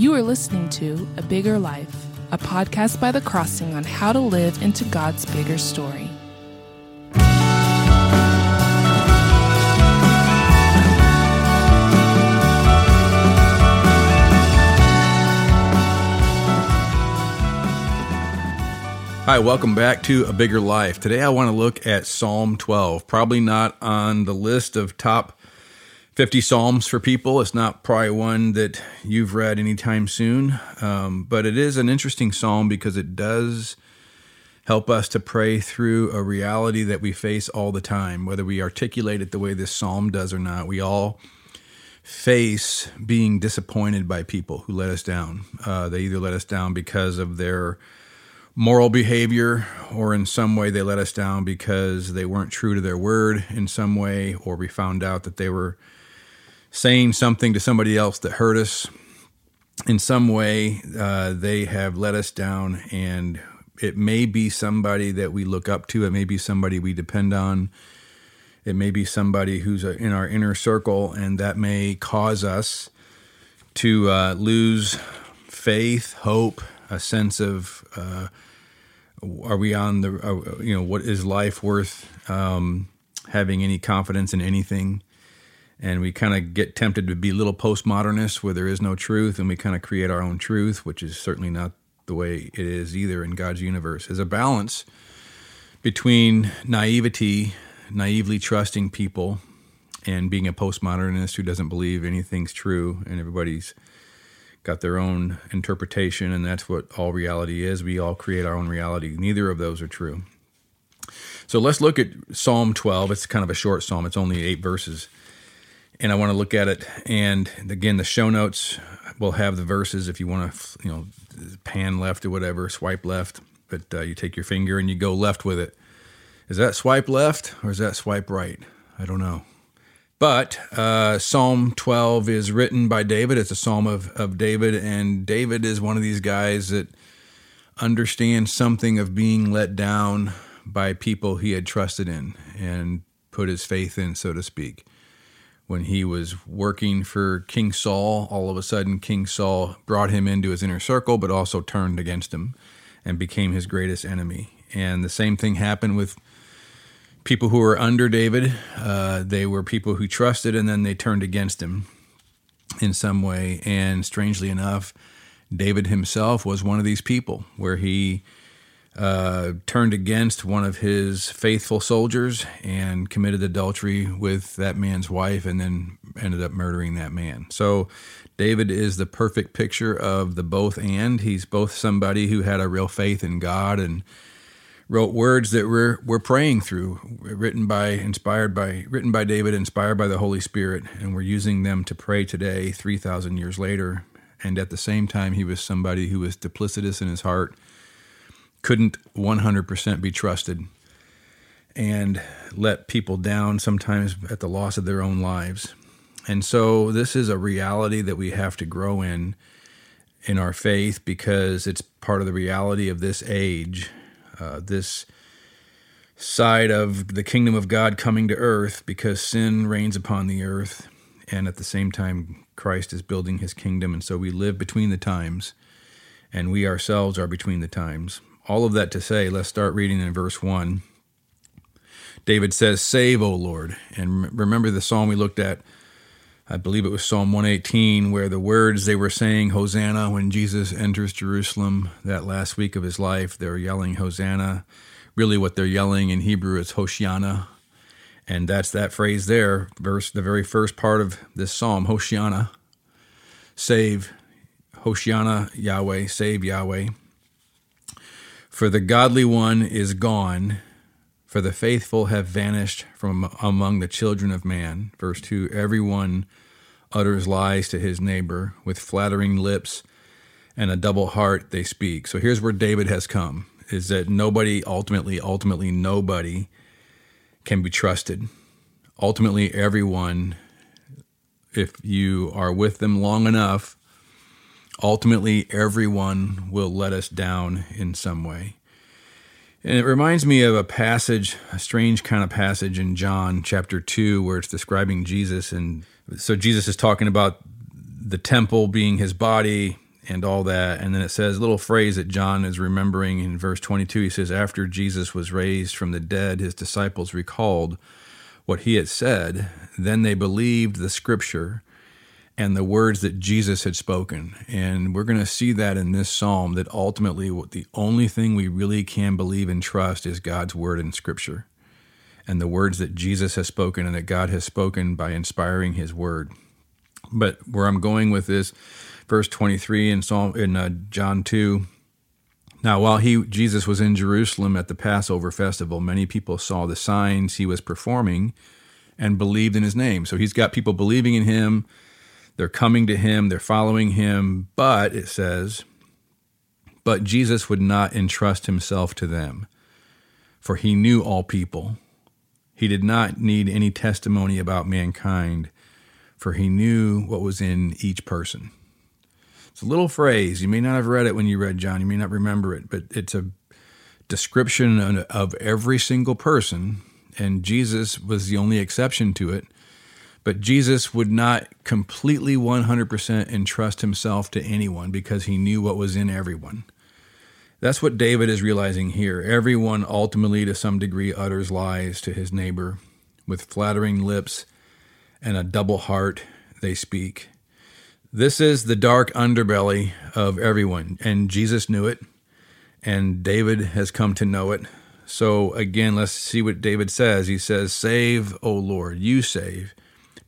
You are listening to A Bigger Life, a podcast by The Crossing on how to live into God's bigger story. Hi, welcome back to A Bigger Life. Today I want to look at Psalm 12. Probably not on the list of top 50 Psalms for people. It's not probably one that you've read anytime soon, um, but it is an interesting Psalm because it does help us to pray through a reality that we face all the time, whether we articulate it the way this Psalm does or not. We all face being disappointed by people who let us down. Uh, they either let us down because of their moral behavior, or in some way they let us down because they weren't true to their word in some way, or we found out that they were saying something to somebody else that hurt us. In some way, uh, they have let us down, and it may be somebody that we look up to, it may be somebody we depend on. It may be somebody who's uh, in our inner circle, and that may cause us to uh, lose faith, hope, a sense of uh, are we on the uh, you know what is life worth um, having any confidence in anything and we kind of get tempted to be little postmodernists where there is no truth and we kind of create our own truth which is certainly not the way it is either in god's universe there's a balance between naivety naively trusting people and being a postmodernist who doesn't believe anything's true and everybody's got their own interpretation, and that's what all reality is. We all create our own reality. Neither of those are true. So let's look at Psalm 12. It's kind of a short psalm, it's only eight verses. And I want to look at it. And again, the show notes will have the verses if you want to, you know, pan left or whatever, swipe left. But uh, you take your finger and you go left with it. Is that swipe left or is that swipe right? I don't know. But uh, Psalm 12 is written by David. It's a psalm of, of David, and David is one of these guys that understands something of being let down by people he had trusted in and put his faith in, so to speak. When he was working for King Saul, all of a sudden King Saul brought him into his inner circle, but also turned against him and became his greatest enemy. And the same thing happened with people who were under David. Uh, they were people who trusted and then they turned against him in some way. And strangely enough, David himself was one of these people where he uh, turned against one of his faithful soldiers and committed adultery with that man's wife and then ended up murdering that man. So David is the perfect picture of the both and. He's both somebody who had a real faith in God and wrote words that we're we're praying through, written by inspired by written by David, inspired by the Holy Spirit, and we're using them to pray today, three thousand years later. And at the same time, he was somebody who was duplicitous in his heart, couldn't one hundred percent be trusted, and let people down sometimes at the loss of their own lives. And so, this is a reality that we have to grow in in our faith because it's part of the reality of this age uh, this side of the kingdom of God coming to earth because sin reigns upon the earth, and at the same time, Christ is building his kingdom. And so we live between the times, and we ourselves are between the times. All of that to say, let's start reading in verse 1. David says, Save, O Lord. And remember the psalm we looked at I believe it was Psalm 118, where the words they were saying, Hosanna, when Jesus enters Jerusalem that last week of his life, they're yelling, Hosanna. Really, what they're yelling in Hebrew is Hoshiana. And that's that phrase there, verse, the very first part of this psalm, Hoshiana. Save, Hoshiana, Yahweh, save Yahweh. For the godly one is gone, for the faithful have vanished from among the children of man. Verse 2 Everyone utters lies to his neighbor with flattering lips and a double heart they speak. So here's where David has come is that nobody ultimately ultimately nobody can be trusted. Ultimately everyone if you are with them long enough ultimately everyone will let us down in some way. And it reminds me of a passage, a strange kind of passage in John chapter 2, where it's describing Jesus. And so Jesus is talking about the temple being his body, and all that. And then it says a little phrase that John is remembering in verse 22. He says, After Jesus was raised from the dead, his disciples recalled what he had said. Then they believed the scripture and the words that Jesus had spoken. And we're going to see that in this psalm that ultimately the only thing we really can believe and trust is God's word in scripture and the words that Jesus has spoken and that God has spoken by inspiring his word. But where I'm going with this verse 23 in Psalm in uh, John 2 now while he Jesus was in Jerusalem at the Passover festival many people saw the signs he was performing and believed in his name. So he's got people believing in him they're coming to him, they're following him, but it says, but Jesus would not entrust himself to them, for he knew all people. He did not need any testimony about mankind, for he knew what was in each person. It's a little phrase. You may not have read it when you read John, you may not remember it, but it's a description of every single person, and Jesus was the only exception to it but Jesus would not completely 100% entrust himself to anyone because he knew what was in everyone. That's what David is realizing here. Everyone ultimately, to some degree, utters lies to his neighbor. With flattering lips and a double heart, they speak. This is the dark underbelly of everyone, and Jesus knew it, and David has come to know it. So, again, let's see what David says. He says, Save, O Lord, you save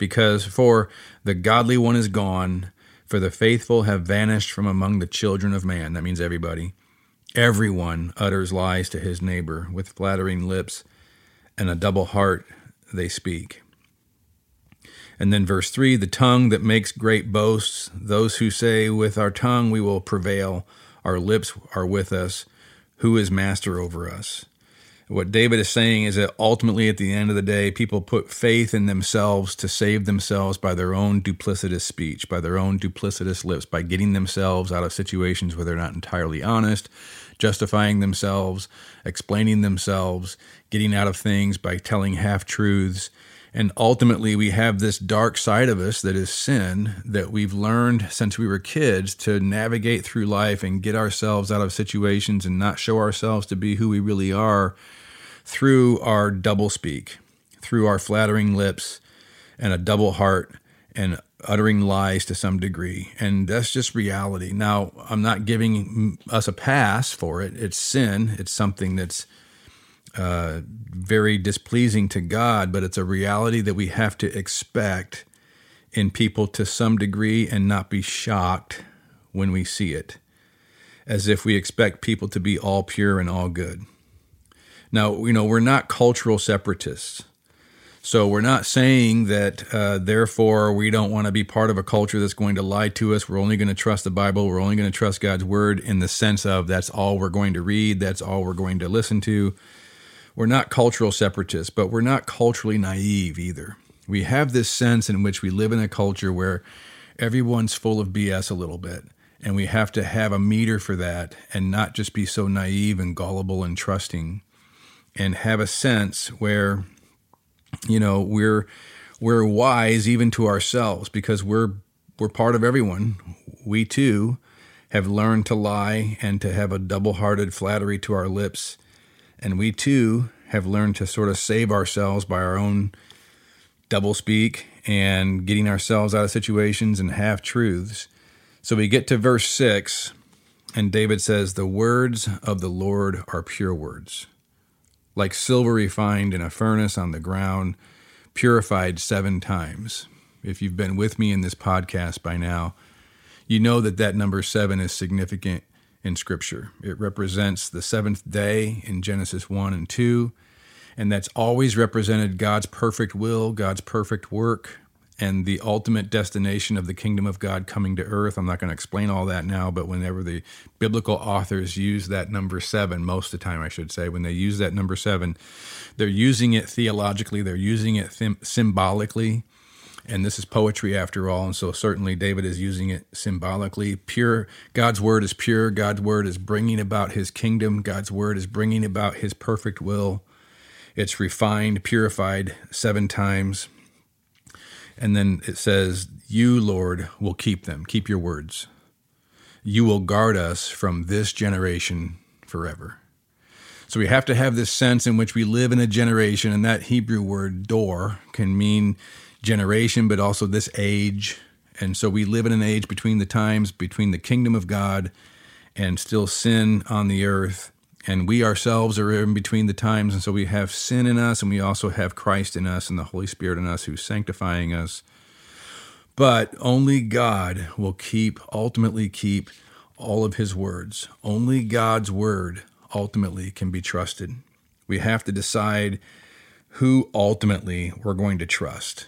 because for the godly one is gone, for the faithful have vanished from among the children of man. That means everybody. Everyone utters lies to his neighbor with flattering lips, and a double heart they speak. And then verse 3 the tongue that makes great boasts, those who say, With our tongue we will prevail, our lips are with us, who is master over us? What David is saying is that ultimately, at the end of the day, people put faith in themselves to save themselves by their own duplicitous speech, by their own duplicitous lips, by getting themselves out of situations where they're not entirely honest, justifying themselves, explaining themselves, getting out of things by telling half truths. And ultimately, we have this dark side of us that is sin that we've learned since we were kids to navigate through life and get ourselves out of situations and not show ourselves to be who we really are through our double speak, through our flattering lips and a double heart and uttering lies to some degree. And that's just reality. Now, I'm not giving us a pass for it. It's sin, it's something that's uh, very displeasing to God, but it's a reality that we have to expect in people to some degree and not be shocked when we see it, as if we expect people to be all pure and all good. Now, you know, we're not cultural separatists. So we're not saying that, uh, therefore, we don't want to be part of a culture that's going to lie to us. We're only going to trust the Bible. We're only going to trust God's word in the sense of that's all we're going to read, that's all we're going to listen to. We're not cultural separatists, but we're not culturally naive either. We have this sense in which we live in a culture where everyone's full of BS a little bit. And we have to have a meter for that and not just be so naive and gullible and trusting and have a sense where you know we're we're wise even to ourselves because we're we're part of everyone. We too have learned to lie and to have a double-hearted flattery to our lips. And we too have learned to sort of save ourselves by our own double speak and getting ourselves out of situations and half truths. So we get to verse 6 and David says the words of the Lord are pure words like silver refined in a furnace on the ground, purified seven times. If you've been with me in this podcast by now, you know that that number seven is significant in Scripture. It represents the seventh day in Genesis 1 and 2, and that's always represented God's perfect will, God's perfect work, and the ultimate destination of the kingdom of God coming to earth. I'm not going to explain all that now, but whenever the biblical authors use that number seven, most of the time I should say, when they use that number seven, they're using it theologically, they're using it symbolically. And this is poetry after all. And so certainly David is using it symbolically. Pure, God's word is pure. God's word is bringing about his kingdom. God's word is bringing about his perfect will. It's refined, purified seven times and then it says, You, Lord, will keep them, keep your words. you will guard us from this generation forever. So we have to have this sense in which we live in a generation, and that Hebrew word dor can mean generation, but also this age. And so we live in an age between the times, between the kingdom of God and still sin on the earth. And we ourselves are in between the times. And so we have sin in us, and we also have Christ in us and the Holy Spirit in us who's sanctifying us. But only God will keep, ultimately keep all of his words. Only God's word ultimately can be trusted. We have to decide who ultimately we're going to trust,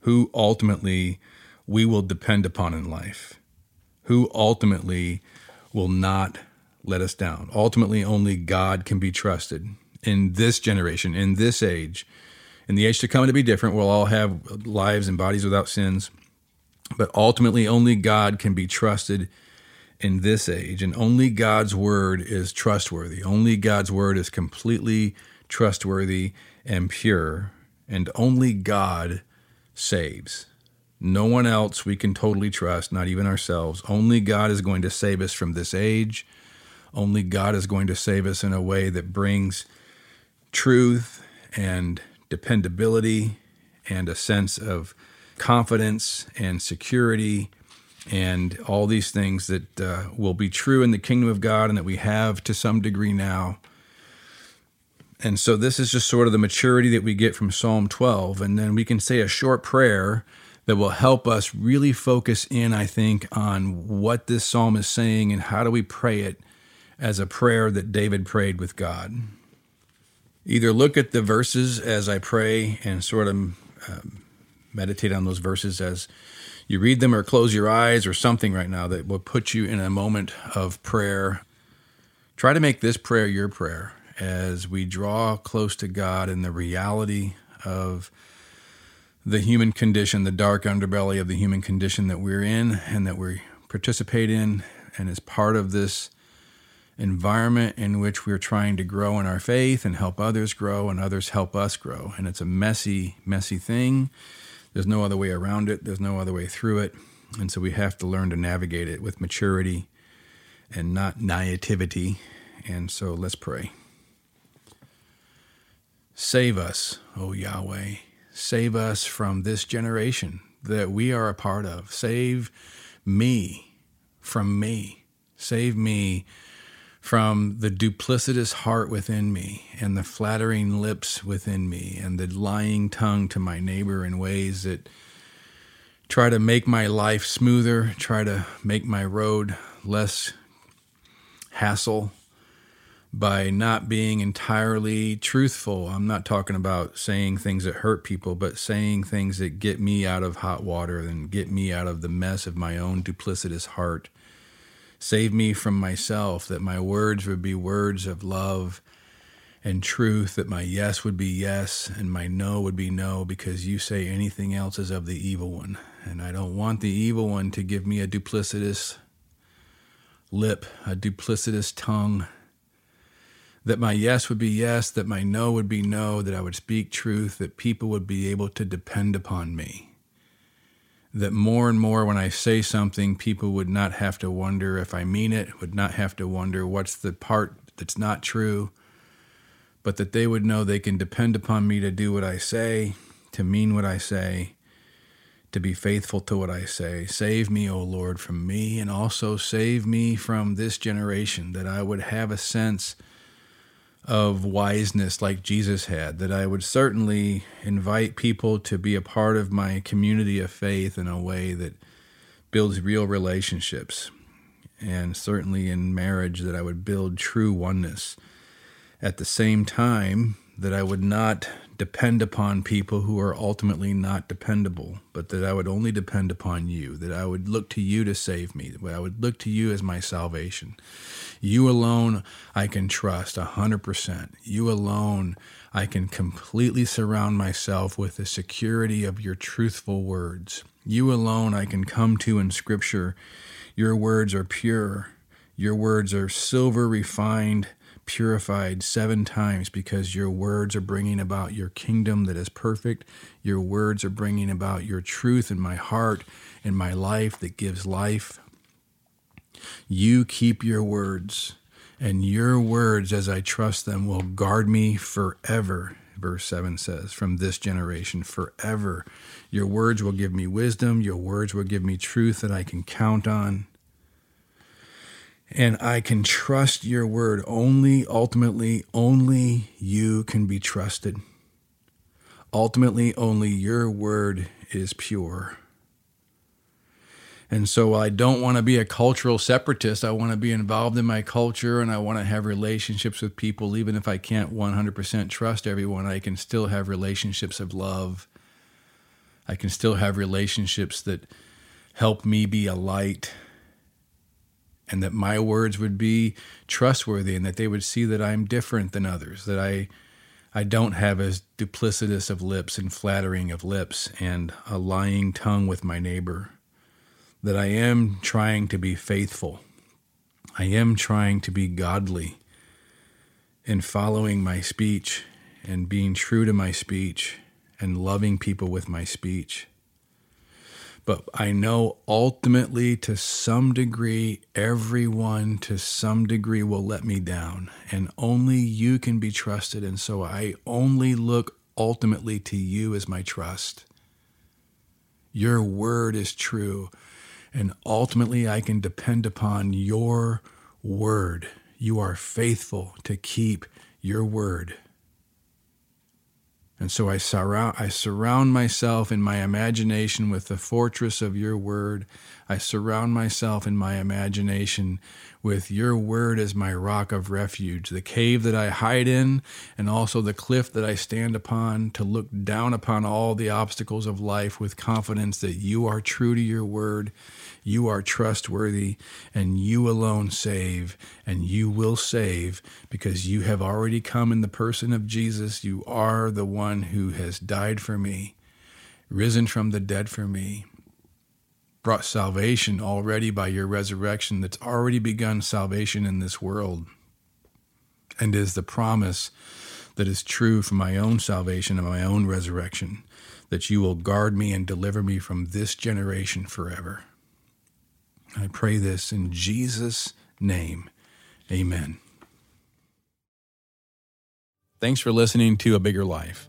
who ultimately we will depend upon in life, who ultimately will not let us down. Ultimately, only God can be trusted in this generation, in this age. In the age to come to be different, we'll all have lives and bodies without sins. But ultimately, only God can be trusted in this age, and only God's word is trustworthy. Only God's word is completely trustworthy and pure, and only God saves. No one else we can totally trust, not even ourselves. Only God is going to save us from this age. Only God is going to save us in a way that brings truth and dependability and a sense of confidence and security and all these things that uh, will be true in the kingdom of God and that we have to some degree now. And so this is just sort of the maturity that we get from Psalm 12. And then we can say a short prayer that will help us really focus in, I think, on what this psalm is saying and how do we pray it as a prayer that David prayed with God. Either look at the verses as I pray and sort of um, meditate on those verses as you read them or close your eyes or something right now that will put you in a moment of prayer. Try to make this prayer your prayer as we draw close to God in the reality of the human condition, the dark underbelly of the human condition that we're in and that we participate in, and as part of this environment in which we're trying to grow in our faith and help others grow and others help us grow. And it's a messy, messy thing. There's no other way around it, there's no other way through it. And so we have to learn to navigate it with maturity and not naivety. And so let's pray. Save us, O Yahweh. Save us from this generation that we are a part of. Save me from me. Save me from the duplicitous heart within me and the flattering lips within me and the lying tongue to my neighbor in ways that try to make my life smoother, try to make my road less hassle by not being entirely truthful. I'm not talking about saying things that hurt people, but saying things that get me out of hot water and get me out of the mess of my own duplicitous heart Save me from myself, that my words would be words of love and truth, that my yes would be yes and my no would be no, because you say anything else is of the evil one. And I don't want the evil one to give me a duplicitous lip, a duplicitous tongue. That my yes would be yes, that my no would be no, that I would speak truth, that people would be able to depend upon me that more and more when I say something, people would not have to wonder if I mean it, would not have to wonder what's the part that's not true, but that they would know they can depend upon me to do what I say, to mean what I say, to be faithful to what I say. Save me, O Lord, from me, and also save me from this generation, that I would have a sense of wiseness like Jesus had, that I would certainly invite people to be a part of my community of faith in a way that builds real relationships. And certainly in marriage, that I would build true oneness. At the same time, that I would not depend upon people who are ultimately not dependable, but that I would only depend upon you, that I would look to you to save me, that I would look to you as my salvation. You alone I can trust a 100%. You alone I can completely surround myself with the security of your truthful words. You alone I can come to in Scripture. Your words are pure. Your words are silver refined purified seven times because your words are bringing about your kingdom that is perfect. Your words are bringing about your truth in my heart and my life that gives life. You keep your words, and your words, as I trust them, will guard me forever. Verse 7 says, From this generation forever. Your words will give me wisdom. Your words will give me truth that I can count on. And I can trust your word. Only, ultimately, only you can be trusted. Ultimately, only your word is pure. And so I don't want to be a cultural separatist. I want to be involved in my culture and I want to have relationships with people. Even if I can't 100% trust everyone, I can still have relationships of love. I can still have relationships that help me be a light and that my words would be trustworthy and that they would see that I'm different than others, that I I don't have as duplicitous of lips and flattering of lips and a lying tongue with my neighbor that I am trying to be faithful. I am trying to be godly in following my speech and being true to my speech and loving people with my speech. But I know ultimately, to some degree, everyone to some degree will let me down, and only you can be trusted. And so I only look ultimately to you as my trust. Your word is true. And ultimately, I can depend upon your word. You are faithful to keep your word. And so I surround, I surround myself in my imagination with the fortress of your word. I surround myself in my imagination with your word as my rock of refuge, the cave that I hide in, and also the cliff that I stand upon to look down upon all the obstacles of life with confidence that you are true to your word you are trustworthy and you alone save, and you will save because you have already come in the person of Jesus. You are the one who has died for me, risen from the dead for me, brought salvation already by your resurrection that's already begun salvation in this world, and is the promise that is true for my own salvation and my own resurrection, that you will guard me and deliver me from this generation forever. I pray this in Jesus' name. Amen. Thanks for listening to A Bigger Life,